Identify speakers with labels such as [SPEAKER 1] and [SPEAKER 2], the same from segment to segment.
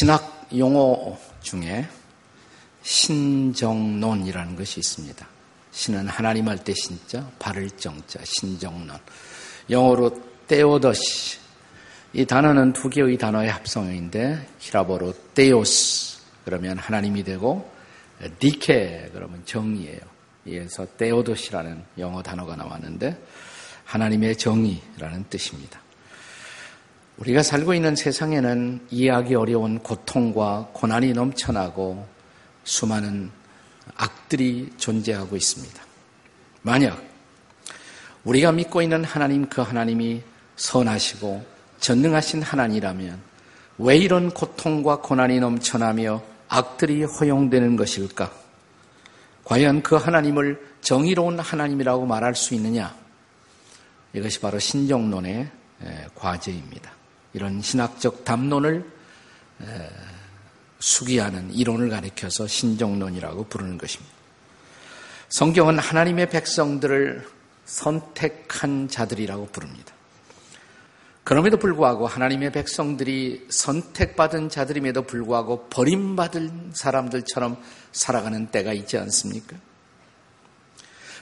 [SPEAKER 1] 신학 용어 중에 신정론이라는 것이 있습니다. 신은 하나님 할 때 신자, 바를 정자, 신정론. 영어로 테오더시. 이 단어는 두 개의 단어의 합성어인데 히라보로 테오스 그러면 하나님이 되고 디케 그러면 정의예요. 이에서 테오더시라는 영어 단어가 나왔는데 하나님의 정의라는 뜻입니다. 우리가 살고 있는 세상에는 이해하기 어려운 고통과 고난이 넘쳐나고 수많은 악들이 존재하고 있습니다. 만약 우리가 믿고 있는 하나님 그 하나님이 선하시고 전능하신 하나님이라면 왜 이런 고통과 고난이 넘쳐나며 악들이 허용되는 것일까? 과연 그 하나님을 정의로운 하나님이라고 말할 수 있느냐? 이것이 바로 신정론의 과제입니다. 이런 신학적 담론을 수기하는 이론을 가리켜서 신정론이라고 부르는 것입니다. 성경은 하나님의 백성들을 선택한 자들이라고 부릅니다. 그럼에도 불구하고 하나님의 백성들이 선택받은 자들임에도 불구하고 버림받은 사람들처럼 살아가는 때가 있지 않습니까?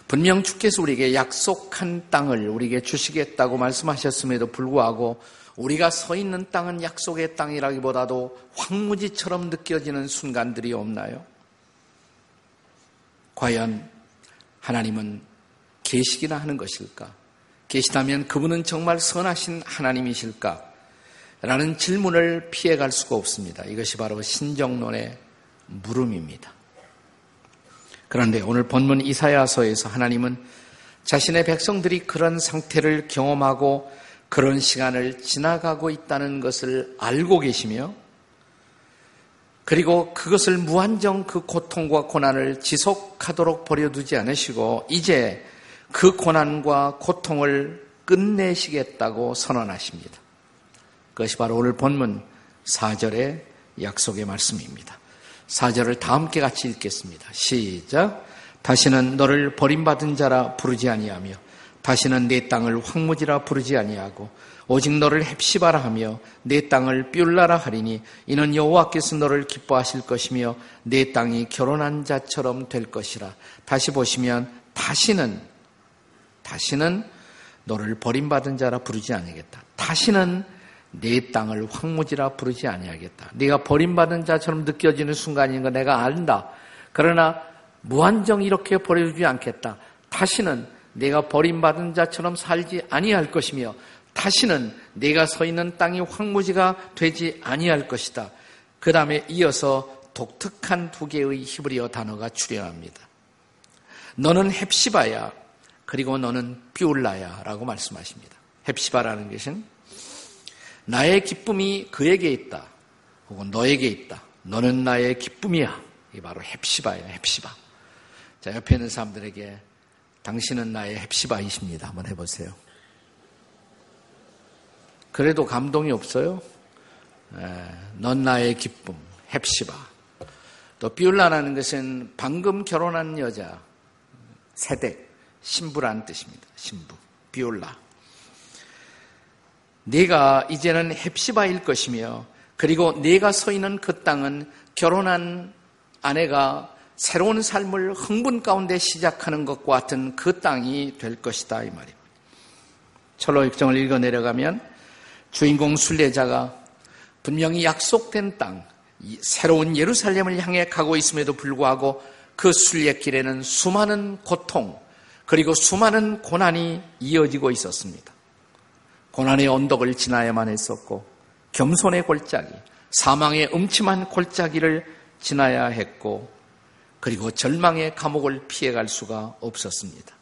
[SPEAKER 1] 분명 주께서 우리에게 약속한 땅을 우리에게 주시겠다고 말씀하셨음에도 불구하고 우리가 서 있는 땅은 약속의 땅이라기보다도 황무지처럼 느껴지는 순간들이 없나요? 과연 하나님은 계시기나 하는 것일까? 계시다면 그분은 정말 선하신 하나님이실까? 라는 질문을 피해갈 수가 없습니다. 이것이 바로 신정론의 물음입니다. 그런데 오늘 본문 이사야서에서 하나님은 자신의 백성들이 그런 상태를 경험하고 그런 시간을 지나가고 있다는 것을 알고 계시며 그리고 그것을 무한정 그 고통과 고난을 지속하도록 버려두지 않으시고 이제 그 고난과 고통을 끝내시겠다고 선언하십니다. 그것이 바로 오늘 본문 4절의 약속의 말씀입니다. 4절을 다 함께 같이 읽겠습니다. 시작. 다시는 너를 버림받은 자라 부르지 아니하며 다시는 내 땅을 황무지라 부르지 아니하고 오직 너를 헵시바라 하며 내 땅을 뷸라라 하리니 이는 여호와께서 너를 기뻐하실 것이며 내 땅이 결혼한 자처럼 될 것이라. 다시 보시면 다시는 다시는 너를 버림받은 자라 부르지 아니겠다. 다시는 내 땅을 황무지라 부르지 아니하겠다. 네가 버림받은 자처럼 느껴지는 순간인 거 내가 안다. 그러나 무한정 이렇게 버려주지 않겠다. 다시는 내가 버림받은 자처럼 살지 아니할 것이며 다시는 내가 서 있는 땅이 황무지가 되지 아니할 것이다. 그 다음에 이어서 독특한 두 개의 히브리어 단어가 출현합니다. 너는 헵시바야 그리고 너는 비올라야라고 말씀하십니다. 헵시바라는 것은 나의 기쁨이 그에게 있다. 혹은 너에게 있다. 너는 나의 기쁨이야. 이게 바로 헵시바예요. 헵시바. 자, 옆에 있는 사람들에게 당신은 나의 헵시바이십니다. 한번 해보세요. 그래도 감동이 없어요? 에, 넌 나의 기쁨, 헵시바. 또 비울라라는 것은 방금 결혼한 여자, 세대, 신부라는 뜻입니다. 신부, 비올라. 네가 이제는 헵시바일 것이며 그리고 네가 서 있는 그 땅은 결혼한 아내가 새로운 삶을 흥분 가운데 시작하는 것과 같은 그 땅이 될 것이다 이 말입니다. 철로 역정을 읽어 내려가면 주인공 순례자가 분명히 약속된 땅, 새로운 예루살렘을 향해 가고 있음에도 불구하고 그 순례길에는 수많은 고통 그리고 수많은 고난이 이어지고 있었습니다. 고난의 언덕을 지나야만 했었고 겸손의 골짜기, 사망의 음침한 골짜기를 지나야 했고 그리고 절망의 감옥을 피해갈 수가 없었습니다.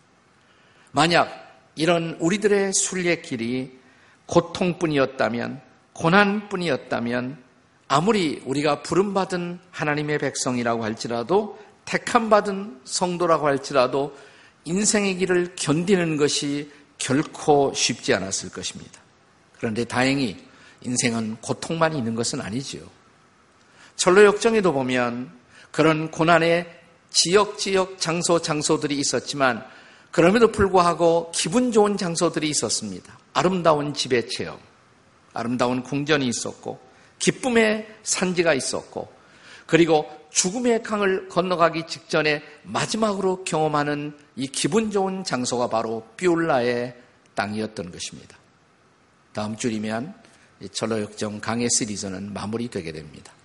[SPEAKER 1] 만약 이런 우리들의 순례길이 고통뿐이었다면, 고난뿐이었다면, 아무리 우리가 부름받은 하나님의 백성이라고 할지라도, 택함받은 성도라고 할지라도, 인생의 길을 견디는 것이 결코 쉽지 않았을 것입니다. 그런데 다행히 인생은 고통만 있는 것은 아니지요. 철로 역정에도 보면 그런 고난의 지역 지역 장소 장소들이 있었지만 그럼에도 불구하고 기분 좋은 장소들이 있었습니다. 아름다운 집의 체험, 아름다운 궁전이 있었고 기쁨의 산지가 있었고 그리고 죽음의 강을 건너가기 직전에 마지막으로 경험하는 이 기분 좋은 장소가 바로 뷰울라의 땅이었던 것입니다. 다음 주이면 철로역정 강의 시리즈는 마무리되게 됩니다.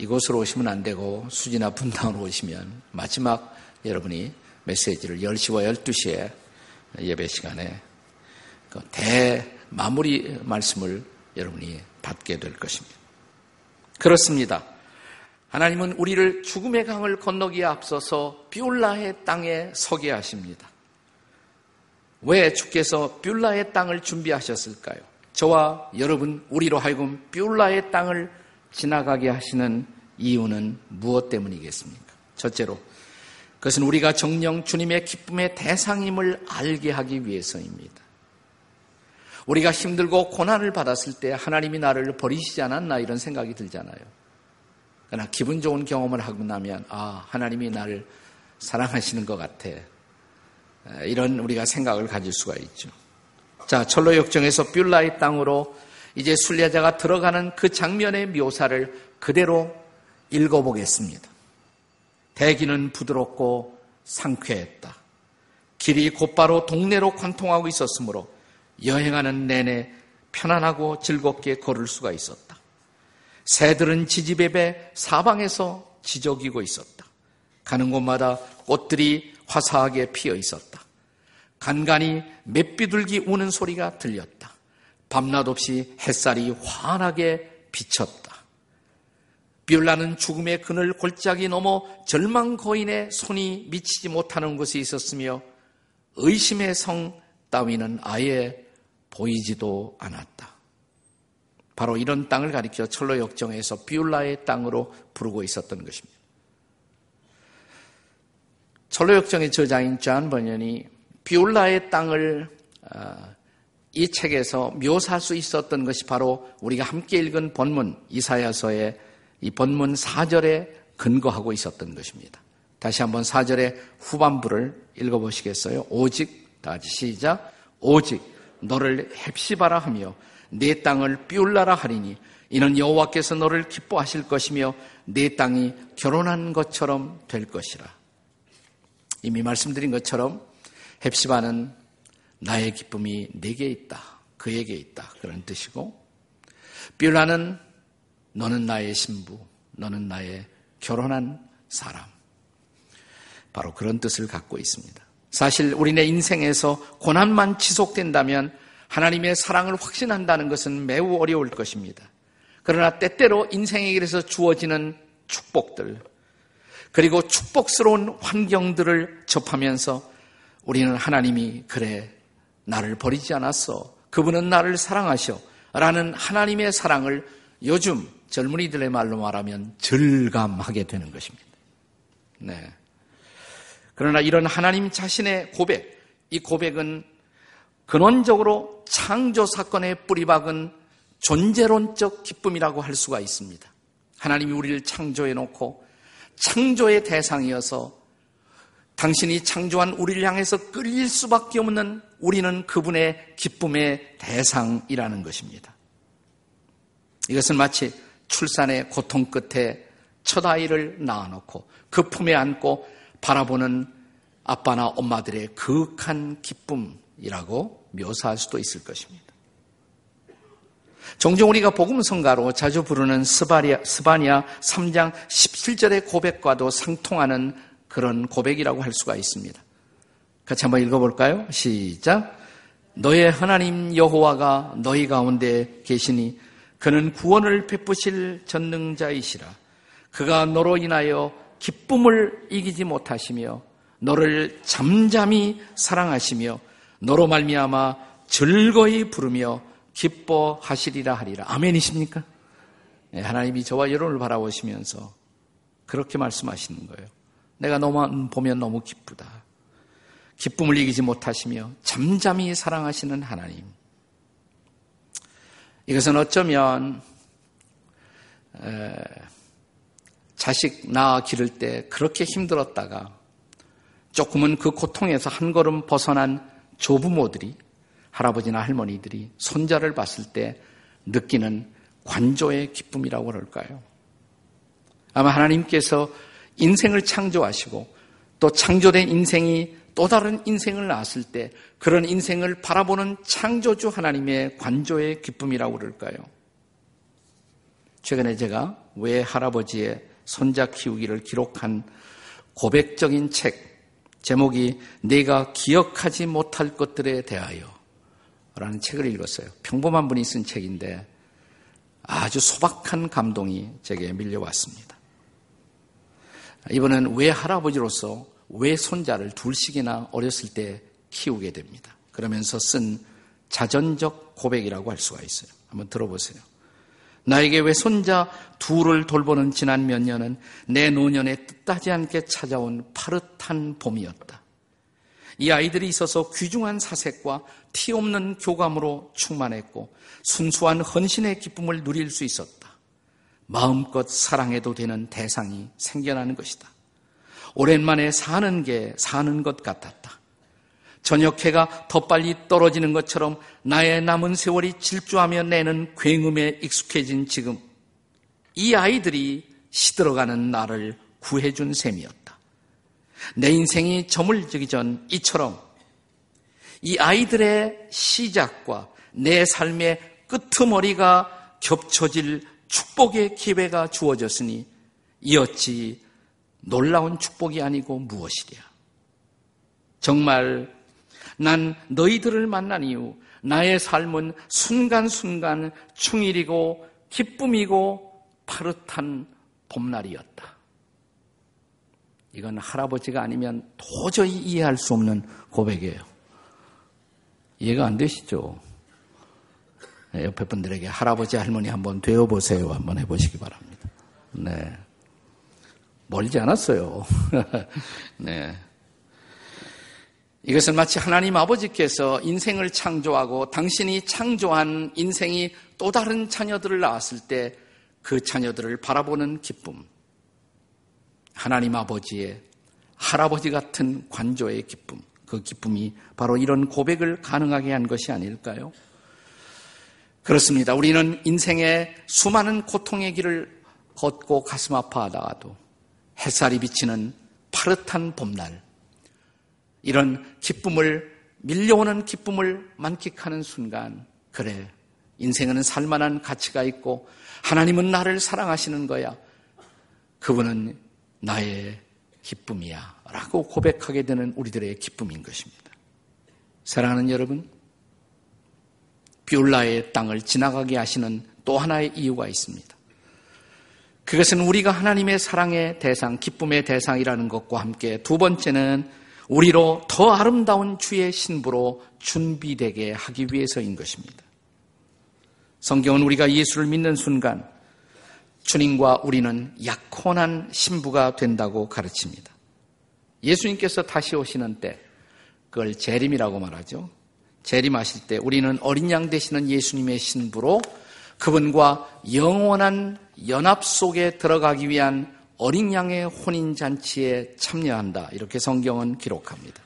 [SPEAKER 1] 이곳으로 오시면 안 되고 수지나 분당으로 오시면 마지막 여러분이 메시지를 10시와 12시에 예배 시간에 그 대마무리 말씀을 여러분이 받게 될 것입니다. 그렇습니다. 하나님은 우리를 죽음의 강을 건너기에 앞서서 뷰라의 땅에 서게 하십니다. 왜 주께서 뷰라의 땅을 준비하셨을까요? 저와 여러분, 우리로 하여금 뷰라의 땅을 지나가게 하시는 이유는 무엇 때문이겠습니까? 첫째로, 그것은 우리가 정령 주님의 기쁨의 대상임을 알게 하기 위해서입니다. 우리가 힘들고 고난을 받았을 때 하나님이 나를 버리시지 않았나 이런 생각이 들잖아요. 그러나 기분 좋은 경험을 하고 나면 아 하나님이 나를 사랑하시는 것 같아. 이런 우리가 생각을 가질 수가 있죠. 자 철로 역정에서 뷸라의 땅으로 이제 순례자가 들어가는 그 장면의 묘사를 그대로 읽어보겠습니다. 대기는 부드럽고 상쾌했다. 길이 곧바로 동네로 관통하고 있었으므로 여행하는 내내 편안하고 즐겁게 걸을 수가 있었다. 새들은 지지배배 사방에서 지저귀고 있었다. 가는 곳마다 꽃들이 화사하게 피어 있었다. 간간히 맷비둘기 우는 소리가 들렸다. 밤낮 없이 햇살이 환하게 비쳤다. 비올라는 죽음의 그늘 골짜기 넘어 절망 거인의 손이 미치지 못하는 곳에 있었으며 의심의 성 따위는 아예 보이지도 않았다. 바로 이런 땅을 가리켜 철로 역정에서 비올라의 땅으로 부르고 있었던 것입니다. 천로역정의 저자인 존 번연이 쁄라의 땅을 어, 이 책에서 묘사할 수 있었던 것이 바로 우리가 함께 읽은 본문 이사야서의 이 본문 4절에 근거하고 있었던 것입니다. 다시 한번 4절의 후반부를 읽어보시겠어요? 오직 다시 시작 오직 너를 헵시바라 하며 내 땅을 쁄라라 하리니 이는 여호와께서 너를 기뻐하실 것이며 내 땅이 결혼한 것처럼 될 것이라. 이미 말씀드린 것처럼 헵시바는 나의 기쁨이 내게 있다. 그에게 있다. 그런 뜻이고 삐울라는 너는 나의 신부, 너는 나의 결혼한 사람. 바로 그런 뜻을 갖고 있습니다. 사실 우리네 인생에서 고난만 지속된다면 하나님의 사랑을 확신한다는 것은 매우 어려울 것입니다. 그러나 때때로 인생에 길에서 주어지는 축복들, 그리고 축복스러운 환경들을 접하면서 우리는 하나님이 그래, 나를 버리지 않았어. 그분은 나를 사랑하셔. 라는 하나님의 사랑을 요즘 젊은이들의 말로 말하면 절감하게 되는 것입니다. 네. 그러나 이런 하나님 자신의 고백, 이 고백은 근원적으로 창조 사건의 뿌리박은 존재론적 기쁨이라고 할 수가 있습니다. 하나님이 우리를 창조해 놓고 창조의 대상이어서 당신이 창조한 우리를 향해서 끌릴 수밖에 없는 우리는 그분의 기쁨의 대상이라는 것입니다. 이것은 마치 출산의 고통 끝에 첫 아이를 낳아놓고 그 품에 안고 바라보는 아빠나 엄마들의 그윽한 기쁨이라고 묘사할 수도 있을 것입니다. 종종 우리가 복음 성가로 자주 부르는 스바니아 3장 17절의 고백과도 상통하는 그런 고백이라고 할 수가 있습니다. 같이 한번 읽어볼까요? 시작. 너의 하나님 여호와가 너희 가운데 계시니 그는 구원을 베푸실 전능자이시라. 그가 너로 인하여 기쁨을 이기지 못하시며 너를 잠잠히 사랑하시며 너로 말미암아 즐거이 부르며 기뻐하시리라 하리라. 아멘이십니까? 네, 하나님이 저와 여러분을 바라보시면서 그렇게 말씀하시는 거예요. 내가 너만 보면 너무 기쁘다. 기쁨을 이기지 못하시며 잠잠히 사랑하시는 하나님. 이것은 어쩌면 자식 낳아 기를 때 그렇게 힘들었다가 조금은 그 고통에서 한 걸음 벗어난 조부모들이 할아버지나 할머니들이 손자를 봤을 때 느끼는 관조의 기쁨이라고 그럴까요? 아마 하나님께서 인생을 창조하시고 또 창조된 인생이 또 다른 인생을 낳았을 때 그런 인생을 바라보는 창조주 하나님의 관조의 기쁨이라고 그럴까요? 최근에 제가 왜 할아버지의 손자 키우기를 기록한 고백적인 책, 제목이 내가 기억하지 못할 것들에 대하여 라는 책을 읽었어요. 평범한 분이 쓴 책인데 아주 소박한 감동이 제게 밀려왔습니다. 이번엔 왜 할아버지로서 왜 손자를 둘씩이나 어렸을 때 키우게 됩니다. 그러면서 쓴 자전적 고백이라고 할 수가 있어요. 한번 들어보세요. 나에게 왜 손자 둘을 돌보는 지난 몇 년은 내 노년에 뜻하지 않게 찾아온 파릇한 봄이었다. 이 아이들이 있어서 귀중한 사색과 티 없는 교감으로 충만했고 순수한 헌신의 기쁨을 누릴 수 있었다. 마음껏 사랑해도 되는 대상이 생겨나는 것이다. 오랜만에 사는 게 사는 것 같았다. 저녁 해가 더 빨리 떨어지는 것처럼 나의 남은 세월이 질주하며 내는 굉음에 익숙해진 지금 이 아이들이 시들어가는 나를 구해준 셈이었다. 내 인생이 저물지기 전 이처럼 이 아이들의 시작과 내 삶의 끄트머리가 겹쳐질 축복의 기회가 주어졌으니 이었지 놀라운 축복이 아니고 무엇이랴. 정말 난 너희들을 만난 이후 나의 삶은 순간순간 충일이고 기쁨이고 파릇한 봄날이었다. 이건 할아버지가 아니면 도저히 이해할 수 없는 고백이에요. 이해가 안 되시죠? 네, 옆에 분들에게 할아버지 할머니 한번 되어 보세요. 한번 해보시기 바랍니다. 네. 멀지 않았어요. 네. 이것은 마치 하나님 아버지께서 인생을 창조하고 당신이 창조한 인생이 또 다른 자녀들을 낳았을 때 그 자녀들을 바라보는 기쁨. 하나님 아버지의 할아버지 같은 관조의 기쁨. 그 기쁨이 바로 이런 고백을 가능하게 한 것이 아닐까요? 그렇습니다. 우리는 인생의 수많은 고통의 길을 걷고 가슴 아파하다가도 햇살이 비치는 파릇한 봄날, 이런 기쁨을 밀려오는 기쁨을 만끽하는 순간 그래 인생에는 살만한 가치가 있고 하나님은 나를 사랑하시는 거야. 그분은 나의 기쁨이야. 라고 고백하게 되는 우리들의 기쁨인 것입니다. 사랑하는 여러분, 비올라의 땅을 지나가게 하시는 또 하나의 이유가 있습니다. 그것은 우리가 하나님의 사랑의 대상, 기쁨의 대상이라는 것과 함께 두 번째는 우리로 더 아름다운 주의 신부로 준비되게 하기 위해서인 것입니다. 성경은 우리가 예수를 믿는 순간 주님과 우리는 약혼한 신부가 된다고 가르칩니다. 예수님께서 다시 오시는 때 그걸 재림이라고 말하죠. 재림하실 때 우리는 어린 양 되시는 예수님의 신부로 그분과 영원한 연합 속에 들어가기 위한 어린 양의 혼인 잔치에 참여한다. 이렇게 성경은 기록합니다.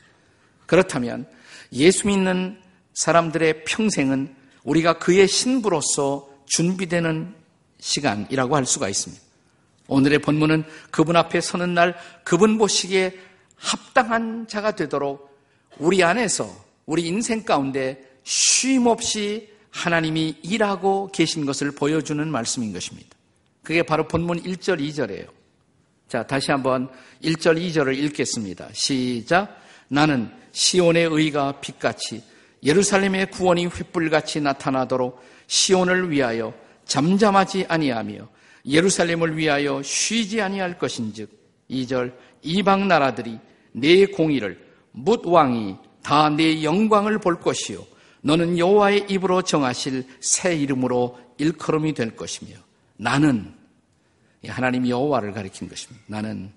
[SPEAKER 1] 그렇다면 예수 믿는 사람들의 평생은 우리가 그의 신부로서 준비되는 시간이라고 할 수가 있습니다. 오늘의 본문은 그분 앞에 서는 날 그분 보시기에 합당한 자가 되도록 우리 안에서 우리 인생 가운데 쉼 없이 하나님이 일하고 계신 것을 보여주는 말씀인 것입니다. 그게 바로 본문 1절, 2절이에요. 자, 다시 한번 1절, 2절을 읽겠습니다. 시작. 나는 시온의 의가 빛같이 예루살렘의 구원이 횃불같이 나타나도록 시온을 위하여 잠잠하지 아니하며 예루살렘을 위하여 쉬지 아니할 것인즉 2절 이방 나라들이 내 공의를 묻 왕이 다 내 영광을 볼 것이요 너는 여호와의 입으로 정하실 새 이름으로 일컬음이 될 것이며 나는 하나님 여호와를 가리킨 것입니다. 나는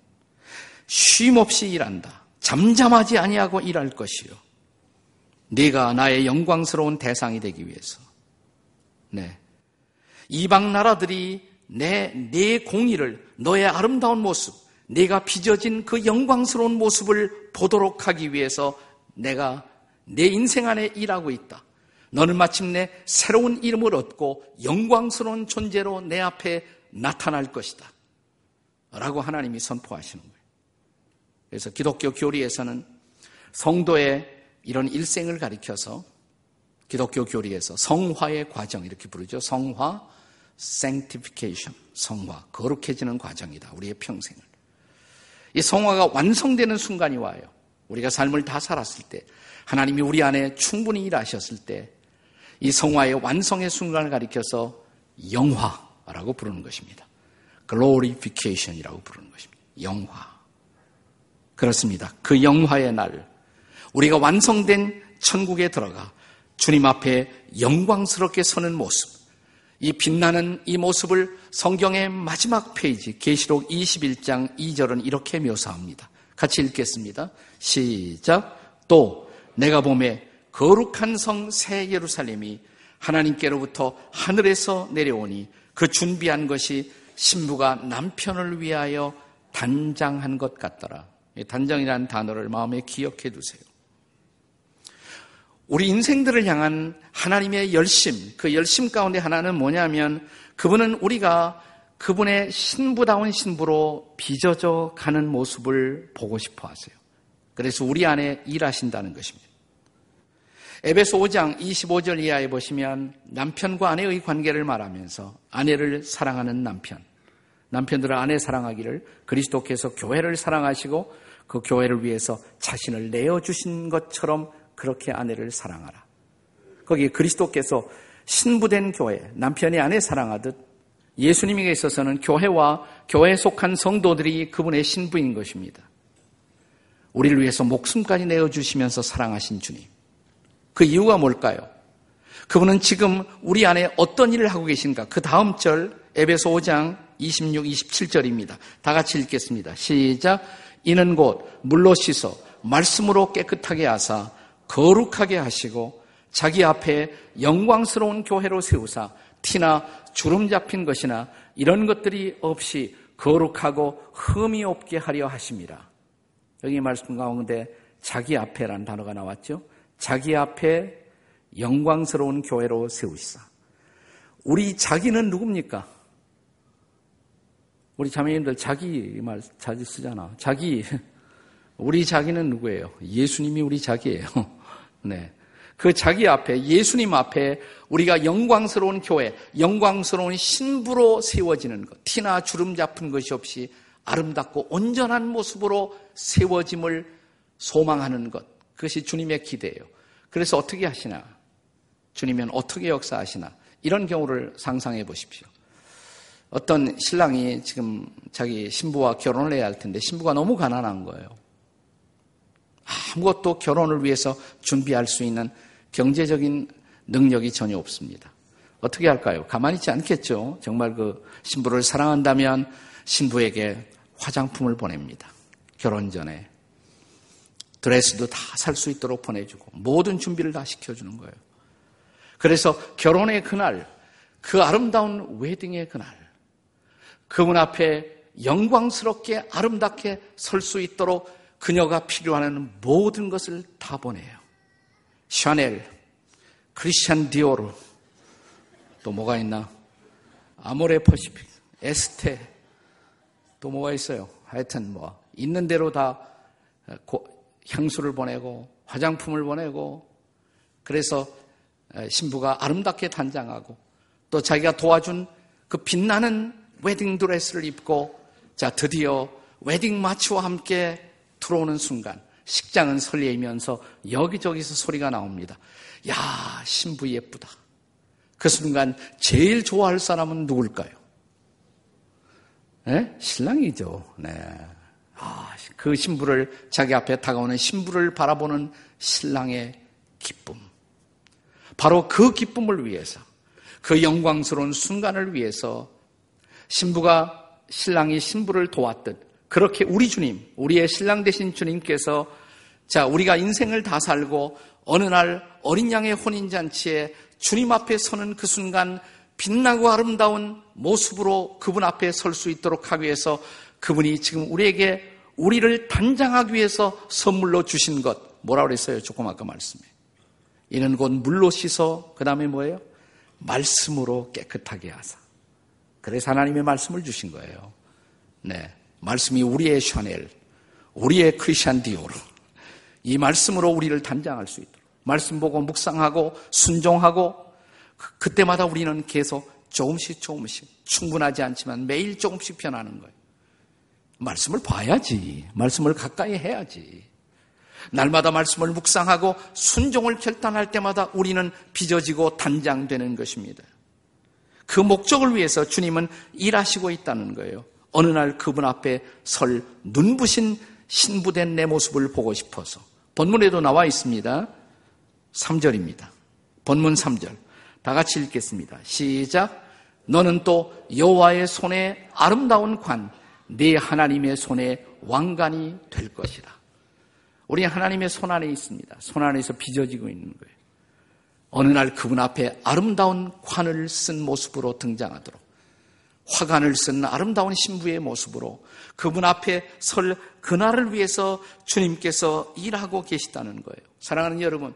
[SPEAKER 1] 쉼 없이 일한다. 잠잠하지 아니하고 일할 것이요. 네가 나의 영광스러운 대상이 되기 위해서. 네. 이방 나라들이 내, 내 공의를, 너의 아름다운 모습, 내가 빚어진 그 영광스러운 모습을 보도록 하기 위해서 내가 내 인생 안에 일하고 있다. 너는 마침내 새로운 이름을 얻고 영광스러운 존재로 내 앞에 나타날 것이다. 라고 하나님이 선포하시는 거예요. 그래서 기독교 교리에서는 성도의 이런 일생을 가리켜서 기독교 교리에서 성화의 과정 이렇게 부르죠. 성화, sanctification, 성화, 거룩해지는 과정이다. 우리의 평생을. 이 성화가 완성되는 순간이 와요. 우리가 삶을 다 살았을 때, 하나님이 우리 안에 충분히 일하셨을 때, 이 성화의 완성의 순간을 가리켜서 영화라고 부르는 것입니다. glorification이라고 부르는 것입니다. 영화. 그렇습니다. 그 영화의 날, 우리가 완성된 천국에 들어가 주님 앞에 영광스럽게 서는 모습, 이 빛나는 이 모습을 성경의 마지막 페이지 계시록 21장 2절은 이렇게 묘사합니다. 같이 읽겠습니다. 시작. 또 내가 봄에 거룩한 성 새 예루살렘이 하나님께로부터 하늘에서 내려오니 그 준비한 것이 신부가 남편을 위하여 단장한 것 같더라. 단장이라는 단어를 마음에 기억해 두세요. 우리 인생들을 향한 하나님의 열심, 그 열심 가운데 하나는 뭐냐면 그분은 우리가 그분의 신부다운 신부로 빚어져 가는 모습을 보고 싶어 하세요. 그래서 우리 안에 일하신다는 것입니다. 에베소 5장 25절 이하에 보시면 남편과 아내의 관계를 말하면서 아내를 사랑하는 남편, 남편들은 아내 사랑하기를 그리스도께서 교회를 사랑하시고 그 교회를 위해서 자신을 내어주신 것처럼 그렇게 아내를 사랑하라. 거기에 그리스도께서 신부된 교회, 남편이 아내 사랑하듯 예수님에게 있어서는 교회와 교회에 속한 성도들이 그분의 신부인 것입니다. 우리를 위해서 목숨까지 내어주시면서 사랑하신 주님. 그 이유가 뭘까요? 그분은 지금 우리 안에 어떤 일을 하고 계신가? 그 다음 절, 에베소 5장 26, 27절입니다. 다 같이 읽겠습니다. 시작. 이는 곧 물로 씻어 말씀으로 깨끗하게 하사 거룩하게 하시고 자기 앞에 영광스러운 교회로 세우사 티나 주름 잡힌 것이나 이런 것들이 없이 거룩하고 흠이 없게 하려 하십니다. 여기 말씀 가운데 자기 앞에란 단어가 나왔죠. 자기 앞에 영광스러운 교회로 세우시사. 우리 자기는 누굽니까? 우리 자매님들 자기 말 자주 쓰잖아. 자기. 우리 자기는 누구예요? 예수님이 우리 자기예요. 네. 그 자기 앞에, 예수님 앞에 우리가 영광스러운 교회, 영광스러운 신부로 세워지는 것, 티나 주름 잡은 것이 없이 아름답고 온전한 모습으로 세워짐을 소망하는 것, 그것이 주님의 기대예요. 그래서 어떻게 하시나? 주님은 어떻게 역사하시나? 이런 경우를 상상해 보십시오. 어떤 신랑이 지금 자기 신부와 결혼을 해야 할 텐데 신부가 너무 가난한 거예요. 아무것도 결혼을 위해서 준비할 수 있는 경제적인 능력이 전혀 없습니다. 어떻게 할까요? 가만히 있지 않겠죠. 정말 그 신부를 사랑한다면 신부에게 화장품을 보냅니다. 결혼 전에. 드레스도 다 살 수 있도록 보내주고 모든 준비를 다 시켜주는 거예요. 그래서 결혼의 그날, 그 아름다운 웨딩의 그날, 그분 앞에 영광스럽게 아름답게 설 수 있도록 그녀가 필요한 모든 것을 다 보내요. 샤넬, 크리스찬 디오르, 또 뭐가 있나? 아모레 퍼시픽, 에스테, 또 뭐가 있어요? 하여튼 뭐, 있는 대로 다 향수를 보내고, 화장품을 보내고, 그래서 신부가 아름답게 단장하고, 또 자기가 도와준 그 빛나는 웨딩 드레스를 입고, 자, 드디어 웨딩 마치와 함께 들어오는 순간 식장은 설레이면서 여기저기서 소리가 나옵니다. 야, 신부 예쁘다. 그 순간 제일 좋아할 사람은 누굴까요? 네? 신랑이죠. 네. 아, 그 신부를 자기 앞에 다가오는 신부를 바라보는 신랑의 기쁨. 바로 그 기쁨을 위해서 그 영광스러운 순간을 위해서 신부가 신랑이 신부를 도왔듯 그렇게 우리 주님, 우리의 신랑 되신 주님께서 자, 우리가 인생을 다 살고 어느 날 어린 양의 혼인잔치에 주님 앞에 서는 그 순간 빛나고 아름다운 모습으로 그분 앞에 설 수 있도록 하기 위해서 그분이 지금 우리에게 우리를 단장하기 위해서 선물로 주신 것 뭐라 그랬어요? 조금 아까 말씀에 이는 곧 물로 씻어 그 다음에 뭐예요? 말씀으로 깨끗하게 하사. 그래서 하나님의 말씀을 주신 거예요. 네. 말씀이 우리의 샤넬, 우리의 크리스찬 디오르. 이 말씀으로 우리를 단장할 수 있도록. 말씀 보고 묵상하고 순종하고 그, 그때마다 우리는 계속 조금씩 조금씩 충분하지 않지만 매일 조금씩 변하는 거예요. 말씀을 봐야지. 말씀을 가까이 해야지. 날마다 말씀을 묵상하고 순종을 결단할 때마다 우리는 빚어지고 단장되는 것입니다. 그 목적을 위해서 주님은 일하시고 있다는 거예요. 어느 날 그분 앞에 설 눈부신 신부된 내 모습을 보고 싶어서 본문에도 나와 있습니다. 3절입니다. 본문 3절. 다 같이 읽겠습니다. 시작. 너는 또 여호와의 손에 아름다운 관, 네 하나님의 손에 왕관이 될 것이다. 우리 하나님의 손 안에 있습니다. 손 안에서 빚어지고 있는 거예요. 어느 날 그분 앞에 아름다운 관을 쓴 모습으로 등장하도록 화관을 쓴 아름다운 신부의 모습으로 그분 앞에 설 그날을 위해서 주님께서 일하고 계시다는 거예요. 사랑하는 여러분,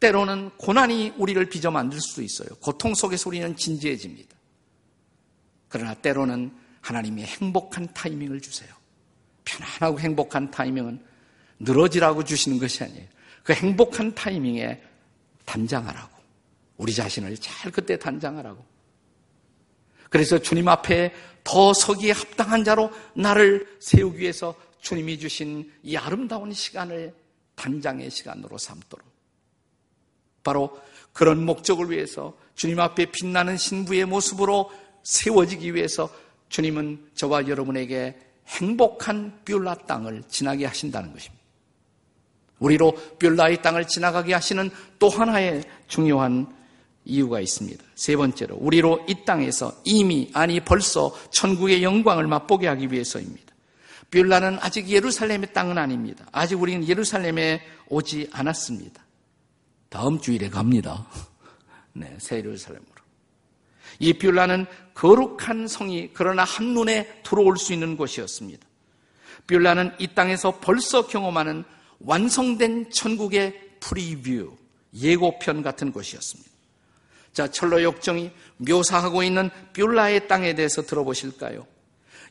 [SPEAKER 1] 때로는 고난이 우리를 빚어 만들 수도 있어요. 고통 속에서 우리는 진지해집니다. 그러나 때로는 하나님이 행복한 타이밍을 주세요. 편안하고 행복한 타이밍은 늘어지라고 주시는 것이 아니에요. 그 행복한 타이밍에 단장하라고. 우리 자신을 잘 그때 단장하라고. 그래서 주님 앞에 더 서기에 합당한 자로 나를 세우기 위해서 주님이 주신 이 아름다운 시간을 단장의 시간으로 삼도록. 바로 그런 목적을 위해서 주님 앞에 빛나는 신부의 모습으로 세워지기 위해서 주님은 저와 여러분에게 행복한 뷰라 땅을 지나게 하신다는 것입니다. 우리로 뷸라의 땅을 지나가게 하시는 또 하나의 중요한 이유가 있습니다. 세 번째로 우리로 이 땅에서 이미 아니 벌써 천국의 영광을 맛보게 하기 위해서입니다. 뷸라는 아직 예루살렘의 땅은 아닙니다. 아직 우리는 예루살렘에 오지 않았습니다. 다음 주일에 갑니다. 네, 새 예루살렘으로. 이 뷸라는 거룩한 성이 그러나 한눈에 들어올 수 있는 곳이었습니다. 뷸라는 이 땅에서 벌써 경험하는 완성된 천국의 프리뷰, 예고편 같은 곳이었습니다. 자, 철로 역정이 묘사하고 있는 뷸라의 땅에 대해서 들어보실까요?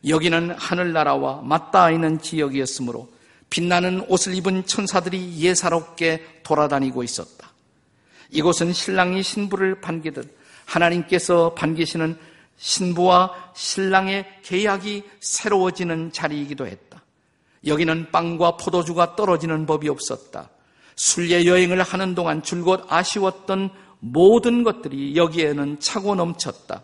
[SPEAKER 1] 여기는 하늘나라와 맞닿아 있는 지역이었으므로 빛나는 옷을 입은 천사들이 예사롭게 돌아다니고 있었다. 이곳은 신랑이 신부를 반기듯 하나님께서 반기시는 신부와 신랑의 계약이 새로워지는 자리이기도 했다. 여기는 빵과 포도주가 떨어지는 법이 없었다. 순례 여행을 하는 동안 줄곧 아쉬웠던 모든 것들이 여기에는 차고 넘쳤다.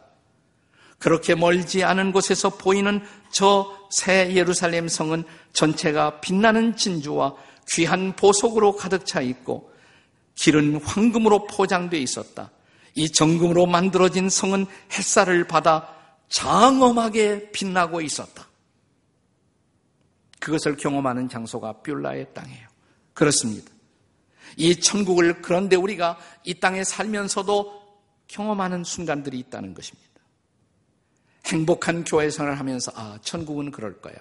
[SPEAKER 1] 그렇게 멀지 않은 곳에서 보이는 저 새 예루살렘 성은 전체가 빛나는 진주와 귀한 보석으로 가득 차 있고 길은 황금으로 포장되어 있었다. 이 정금으로 만들어진 성은 햇살을 받아 장엄하게 빛나고 있었다. 그것을 경험하는 장소가 뷸라의 땅이에요. 그렇습니다. 이 천국을 그런데 우리가 이 땅에 살면서도 경험하는 순간들이 있다는 것입니다. 행복한 교회 생활을 하면서 아 천국은 그럴 거야.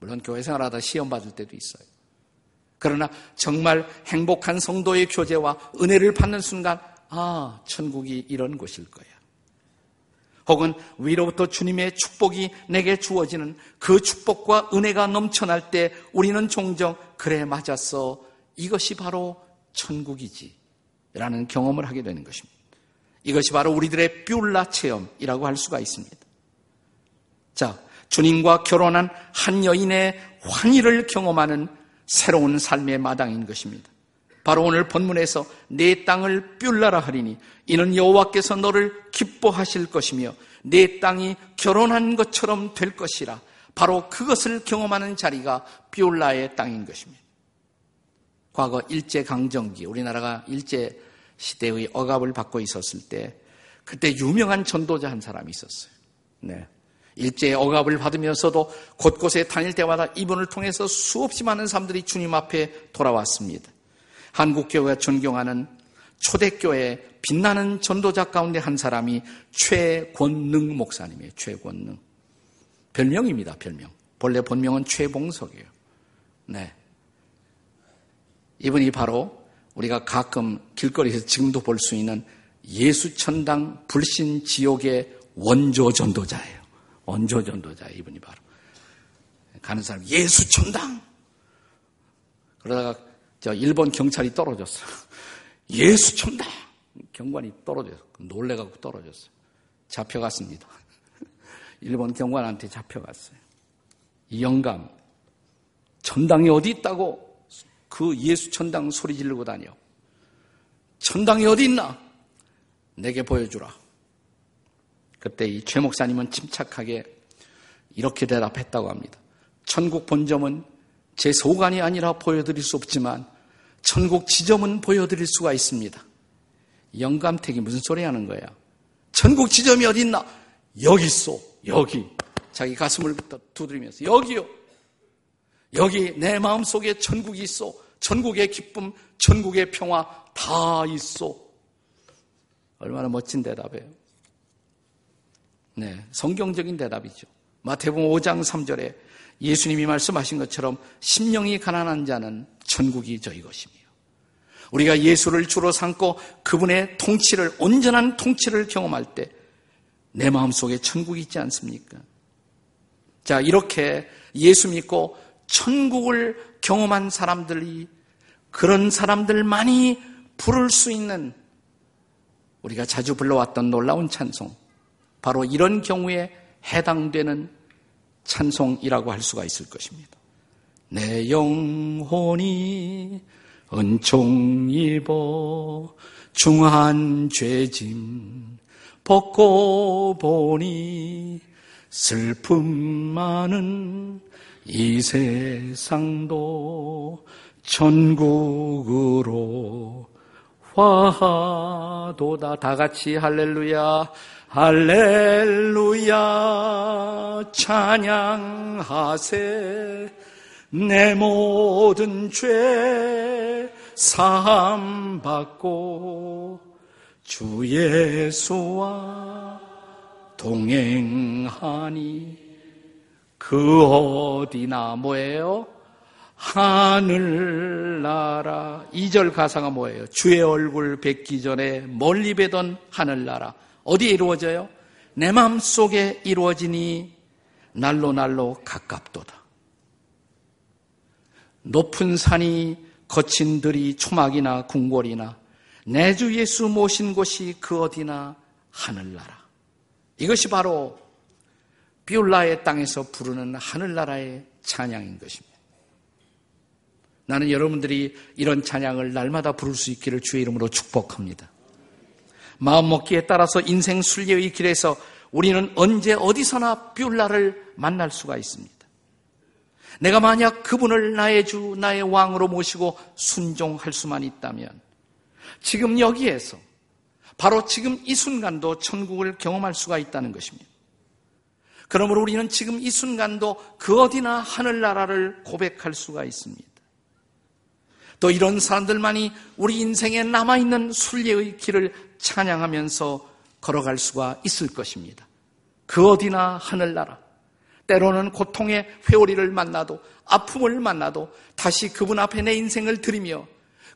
[SPEAKER 1] 물론 교회 생활하다 시험 받을 때도 있어요. 그러나 정말 행복한 성도의 교제와 은혜를 받는 순간 아 천국이 이런 곳일 거야. 혹은 위로부터 주님의 축복이 내게 주어지는 그 축복과 은혜가 넘쳐날 때 우리는 종종 그래 맞았어. 이것이 바로 천국이지. 라는 경험을 하게 되는 것입니다. 이것이 바로 우리들의 뷸라 체험이라고 할 수가 있습니다. 자, 주님과 결혼한 한 여인의 환희를 경험하는 새로운 삶의 마당인 것입니다. 바로 오늘 본문에서 내 땅을 뷸라라 하리니 이는 여호와께서 너를 기뻐하실 것이며 내 땅이 결혼한 것처럼 될 것이라 바로 그것을 경험하는 자리가 뷸라의 땅인 것입니다. 과거 일제 강점기 우리나라가 일제 시대의 억압을 받고 있었을 때 그때 유명한 전도자 한 사람이 있었어요. 네. 일제의 억압을 받으면서도 곳곳에 다닐 때마다 이분을 통해서 수없이 많은 사람들이 주님 앞에 돌아왔습니다. 한국교회가 존경하는 초대교회 빛나는 전도자 가운데 한 사람이 최권능 목사님이에요. 최권능. 별명입니다. 별명. 본래 본명은 최봉석이에요. 네. 이분이 바로 우리가 가끔 길거리에서 지금도 볼 수 있는 예수천당 불신 지옥의 원조 전도자예요. 원조 전도자 이분이 바로 가는 사람 예수천당 그러다가 저 일본 경찰이 떨어졌어. 예수천당 경관이 떨어졌어. 놀래갖고 떨어졌어요. 잡혀갔습니다. 일본 경관한테 잡혀갔어요. 이 영감 천당이 어디 있다고 그 예수 천당 소리 지르고 다녀. 천당이 어디 있나? 내게 보여주라. 그때 이 최 목사님은 침착하게 이렇게 대답했다고 합니다. 천국 본점은 제 소관이 아니라 보여드릴 수 없지만 천국 지점은 보여드릴 수가 있습니다. 영감택이 무슨 소리 하는 거야? 천국 지점이 어디 있나? 여기 있어. 여기. 자기 가슴을 두드리면서 여기요. 여기 내 마음 속에 천국이 있어. 천국의 기쁨, 천국의 평화 다 있어. 얼마나 멋진 대답이에요. 네, 성경적인 대답이죠. 마태복음 5장 3절에 예수님이 말씀하신 것처럼 심령이 가난한 자는 천국이 저희 것이며 우리가 예수를 주로 삼고 그분의 통치를 온전한 통치를 경험할 때 내 마음속에 천국이 있지 않습니까? 자, 이렇게 예수 믿고 천국을 경험한 사람들이 그런 사람들만이 부를 수 있는 우리가 자주 불러왔던 놀라운 찬송. 바로 이런 경우에 해당되는 찬송이라고 할 수가 있을 것입니다. 내 영혼이 은총 입어 중한 죄짐 벗고 보니 슬픔 많은 이 세상도 천국으로 화하도다. 다 같이 할렐루야, 할렐루야, 찬양하세. 내 모든 죄 사함 받고 주 예수와 동행하니 그 어디나 뭐예요? 하늘나라. 2절 가사가 뭐예요? 주의 얼굴 뵙기 전에 멀리 뵈던 하늘나라. 어디에 이루어져요? 내 마음 속에 이루어지니 날로 날로 가깝도다. 높은 산이 거친 들이 초막이나 궁궐이나 내 주 예수 모신 곳이 그 어디나 하늘나라. 이것이 바로 비올라의 땅에서 부르는 하늘나라의 찬양인 것입니다. 나는 여러분들이 이런 찬양을 날마다 부를 수 있기를 주의 이름으로 축복합니다. 마음 먹기에 따라서 인생 순례의 길에서 우리는 언제 어디서나 비올라를 만날 수가 있습니다. 내가 만약 그분을 나의 주, 나의 왕으로 모시고 순종할 수만 있다면 지금 여기에서 바로 지금 이 순간도 천국을 경험할 수가 있다는 것입니다. 그러므로 우리는 지금 이 순간도 그 어디나 하늘나라를 고백할 수가 있습니다. 또 이런 사람들만이 우리 인생에 남아있는 순례의 길을 찬양하면서 걸어갈 수가 있을 것입니다. 그 어디나 하늘나라. 때로는 고통의 회오리를 만나도 아픔을 만나도 다시 그분 앞에 내 인생을 드리며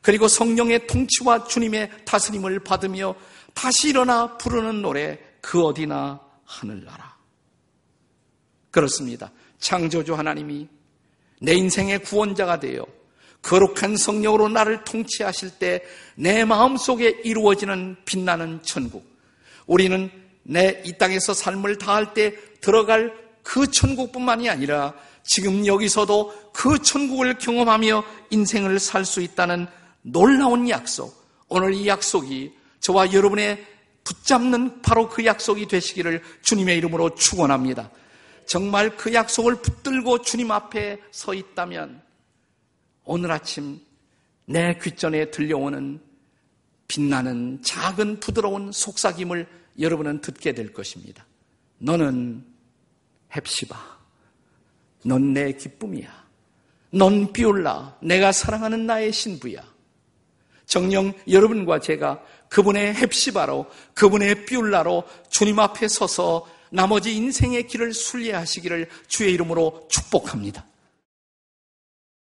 [SPEAKER 1] 그리고 성령의 통치와 주님의 다스림을 받으며 다시 일어나 부르는 노래 그 어디나 하늘나라. 그렇습니다. 창조주 하나님이 내 인생의 구원자가 되어 거룩한 성령으로 나를 통치하실 때 내 마음 속에 이루어지는 빛나는 천국. 우리는 내 이 땅에서 삶을 다할 때 들어갈 그 천국뿐만이 아니라 지금 여기서도 그 천국을 경험하며 인생을 살 수 있다는 놀라운 약속. 오늘 이 약속이 저와 여러분의 붙잡는 바로 그 약속이 되시기를 주님의 이름으로 축원합니다. 정말 그 약속을 붙들고 주님 앞에 서 있다면 오늘 아침 내 귓전에 들려오는 빛나는 작은 부드러운 속삭임을 여러분은 듣게 될 것입니다. 너는 헵시바. 넌 내 기쁨이야. 넌 비올라. 내가 사랑하는 나의 신부야. 정령 여러분과 제가 그분의 헵시바로 그분의 비올라로 주님 앞에 서서 나머지 인생의 길을 순례하시기를 주의 이름으로 축복합니다.